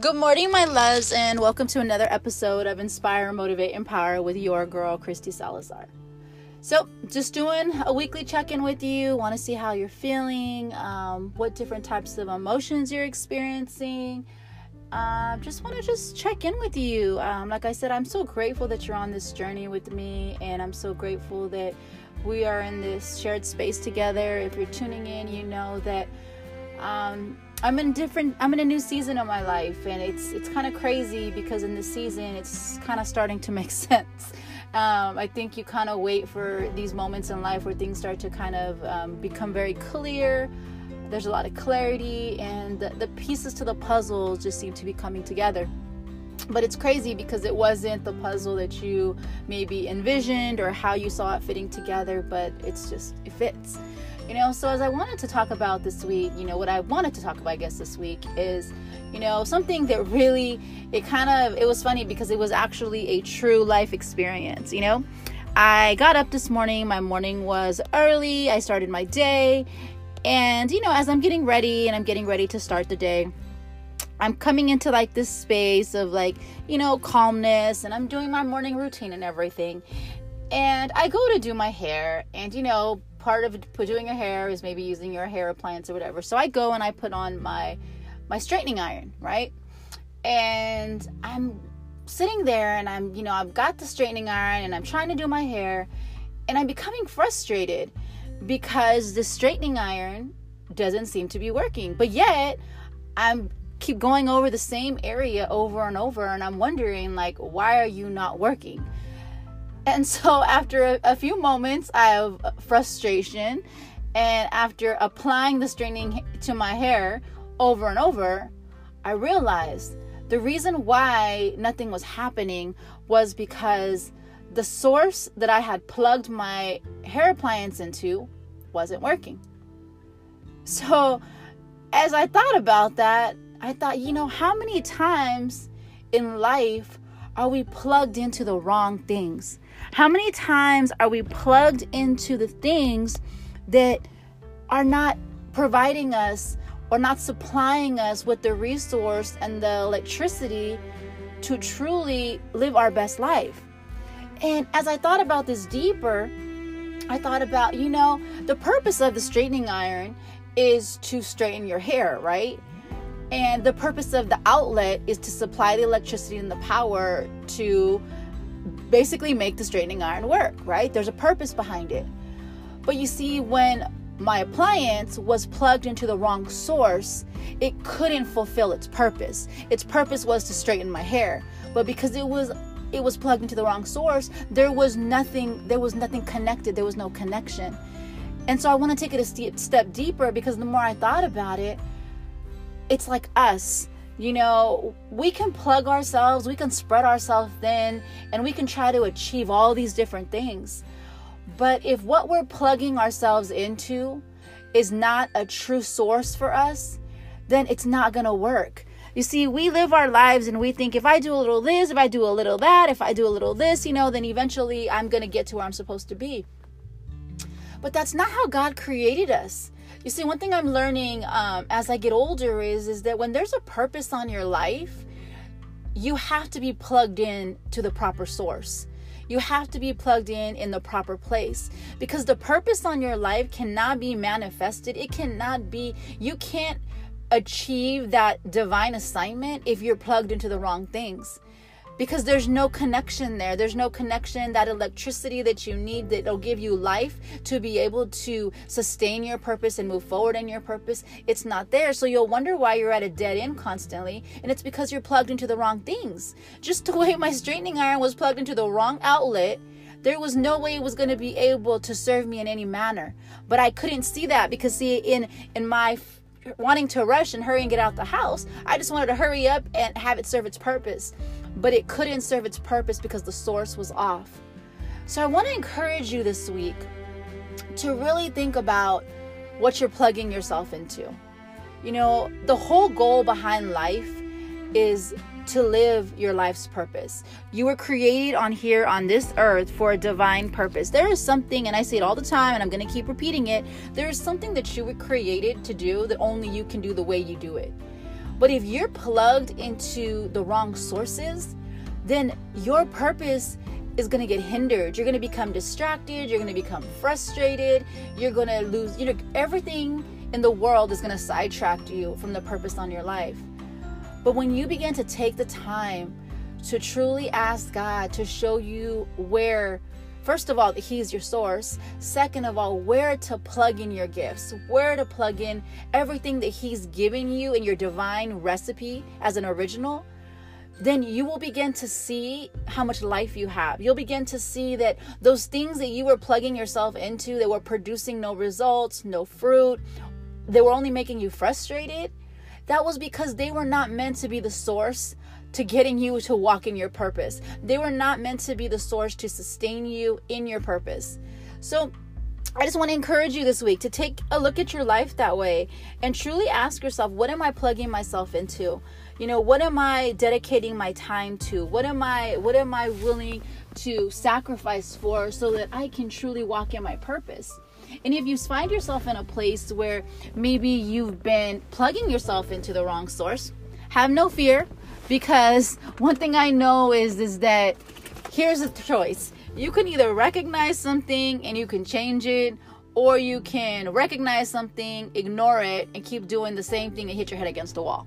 Good morning, my loves, and welcome to another episode of Inspire, Motivate, Empower with your girl, Christy Salazar. So, just doing a weekly check in with you. Want to see how you're feeling, um, what different types of emotions you're experiencing. Uh, just want to just check in with you. Um, like I said, I'm so grateful that you're on this journey with me, and I'm so grateful that we are in this shared space together. If you're tuning in, you know that. Um, I'm in different I'm in a new season of my life and it's it's kind of crazy because in this season it's kind of starting to make sense. Um, I think you kind of wait for these moments in life where things start to kind of um, become very clear. There's a lot of clarity and the, the pieces to the puzzle just seem to be coming together. But it's crazy because it wasn't the puzzle that you maybe envisioned or how you saw it fitting together, but it's just, it fits. You know, so as I wanted to talk about this week, you know, what I wanted to talk about, I guess, this week is, you know, something that really, it kind of, it was funny because it was actually a true life experience, you know. I got up this morning, my morning was early, I started my day, and, you know, as I'm getting ready and I'm getting ready to start the day, I'm coming into like this space of like, you know, calmness and I'm doing my morning routine and everything. And I go to do my hair, and you know, part of doing your hair is maybe using your hair appliance or whatever. So I go and I put on my my straightening iron, right? And I'm sitting there and I'm, you know, I've got the straightening iron and I'm trying to do my hair and I'm becoming frustrated because the straightening iron doesn't seem to be working. But yet, I'm keep going over the same area over and over and I'm wondering like why are you not working? And so, after a, a few moments of frustration, and after applying the straightening to my hair over and over, I realized the reason why nothing was happening was because the source that I had plugged my hair appliance into wasn't working. So, as I thought about that, I thought, you know, how many times in life are we plugged into the wrong things? How many times are we plugged into the things that are not providing us or not supplying us with the resource and the electricity to truly live our best life? And as I thought about this deeper, I thought about, you know, the purpose of the straightening iron is to straighten your hair, right? And the purpose of the outlet is to supply the electricity and the power to basically make the straightening iron work, right? There's a purpose behind it. But you see, when my appliance was plugged into the wrong source, it couldn't fulfill its purpose. Its purpose was to straighten my hair, but because it was it was plugged into the wrong source, there was nothing there was nothing connected. There was no connection. And so I want to take it a step deeper because the more I thought about it, it's like us you know, we can plug ourselves, we can spread ourselves thin, and we can try to achieve all these different things. But if what we're plugging ourselves into is not a true source for us, then it's not going to work. You see, we live our lives and we think if I do a little this, if I do a little that, if I do a little this, you know, then eventually I'm going to get to where I'm supposed to be. But that's not how God created us. You see, one thing I'm learning um, as I get older is is that when there's a purpose on your life, you have to be plugged in to the proper source. You have to be plugged in in the proper place because the purpose on your life cannot be manifested. It cannot be. You can't achieve that divine assignment if you're plugged into the wrong things because there's no connection there. There's no connection, that electricity that you need that'll give you life to be able to sustain your purpose and move forward in your purpose. It's not there. So you'll wonder why you're at a dead end constantly. And it's because you're plugged into the wrong things. Just the way my straightening iron was plugged into the wrong outlet there was no way it was going to be able to serve me in any manner but i couldn't see that because see in in my wanting to rush and hurry and get out the house i just wanted to hurry up and have it serve its purpose but it couldn't serve its purpose because the source was off. So I want to encourage you this week to really think about what you're plugging yourself into. You know, the whole goal behind life is to live your life's purpose. You were created on here on this earth for a divine purpose. There is something, and I say it all the time, and I'm going to keep repeating it. There is something that you were created to do that only you can do the way you do it. But if you're plugged into the wrong sources, then your purpose is going to get hindered. You're going to become distracted. You're going to become frustrated. You're going to lose, you know, everything in the world is going to sidetrack you from the purpose on your life. But when you begin to take the time to truly ask God to show you where, first of all, that He's your source. Second of all, where to plug in your gifts, where to plug in everything that He's given you in your divine recipe as an original then you will begin to see how much life you have. You'll begin to see that those things that you were plugging yourself into that were producing no results, no fruit, they were only making you frustrated. That was because they were not meant to be the source to getting you to walk in your purpose. They were not meant to be the source to sustain you in your purpose. So, I just want to encourage you this week to take a look at your life that way and truly ask yourself, what am I plugging myself into? You know, what am I dedicating my time to? What am I what am I willing to sacrifice for so that I can truly walk in my purpose? And if you find yourself in a place where maybe you've been plugging yourself into the wrong source, have no fear because one thing I know is is that here's a choice. You can either recognize something and you can change it or you can recognize something, ignore it and keep doing the same thing and hit your head against the wall.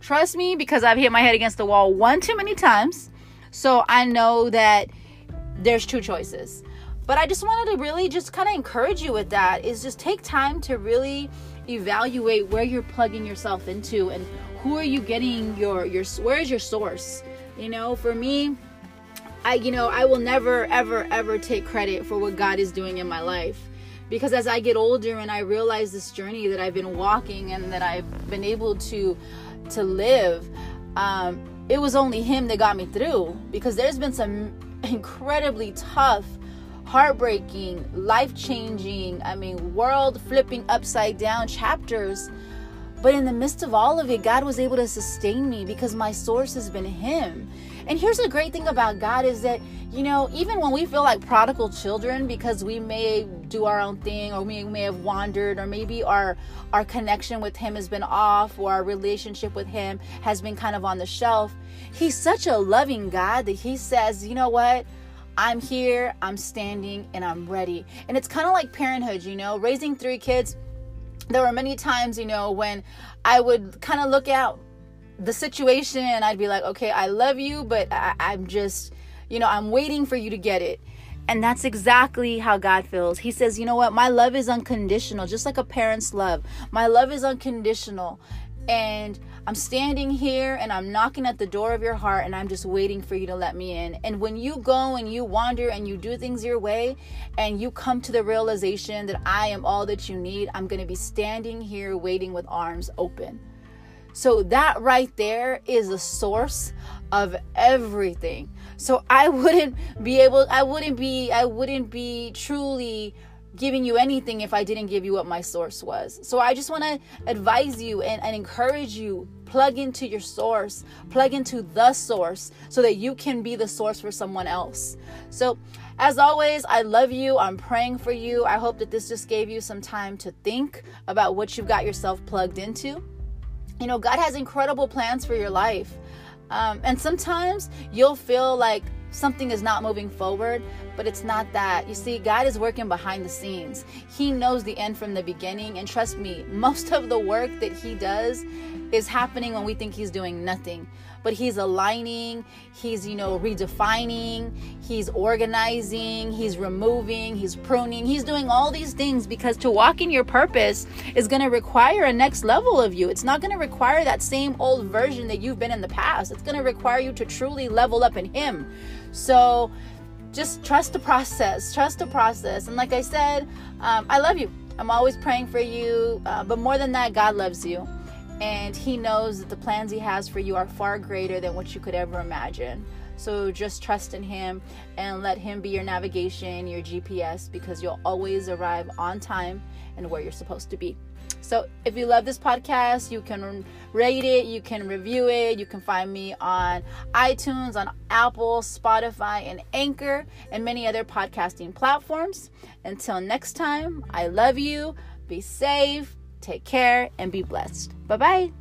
Trust me because I've hit my head against the wall one too many times. So I know that there's two choices. But I just wanted to really just kind of encourage you with that is just take time to really evaluate where you're plugging yourself into and who are you getting your your where is your source? You know for me i you know i will never ever ever take credit for what god is doing in my life. Because as i get older and i realize this journey that i've been walking and that i've been able to to live um, it was only him that got me through. Because there's been some incredibly tough heartbreaking life changing i mean world flipping upside down chapters but in the midst of all of it, God was able to sustain me because my source has been Him. And here's the great thing about God is that, you know, even when we feel like prodigal children because we may do our own thing or we may have wandered or maybe our our connection with him has been off or our relationship with him has been kind of on the shelf, he's such a loving God that he says, "You know what? I'm here, I'm standing, and I'm ready." And it's kind of like parenthood, you know, raising three kids there were many times, you know, when I would kind of look out the situation and I'd be like, okay, I love you, but I, I'm just, you know, I'm waiting for you to get it. And that's exactly how God feels. He says, you know what? My love is unconditional, just like a parent's love. My love is unconditional. And I'm standing here and I'm knocking at the door of your heart and I'm just waiting for you to let me in. And when you go and you wander and you do things your way and you come to the realization that I am all that you need, I'm going to be standing here waiting with arms open. So that right there is the source of everything. So I wouldn't be able I wouldn't be I wouldn't be truly giving you anything if I didn't give you what my source was. So I just want to advise you and, and encourage you plug into your source, plug into the source so that you can be the source for someone else. So, as always, I love you. I'm praying for you. I hope that this just gave you some time to think about what you've got yourself plugged into. You know, God has incredible plans for your life. Um, and sometimes you'll feel like something is not moving forward, but it's not that. You see, God is working behind the scenes. He knows the end from the beginning. And trust me, most of the work that He does is happening when we think He's doing nothing but he's aligning, he's, you know, redefining, he's organizing, he's removing, he's pruning, he's doing all these things because to walk in your purpose is going to require a next level of you. It's not going to require that same old version that you've been in the past. It's going to require you to truly level up in him. So, just trust the process trust the process and like i said um, i love you i'm always praying for you uh, but more than that god loves you and he knows that the plans he has for you are far greater than what you could ever imagine. So just trust in him and let him be your navigation, your GPS, because you'll always arrive on time and where you're supposed to be. So if you love this podcast, you can rate it, you can review it, you can find me on iTunes, on Apple, Spotify, and Anchor, and many other podcasting platforms. Until next time, I love you. Be safe Take care and be blessed. Bye bye.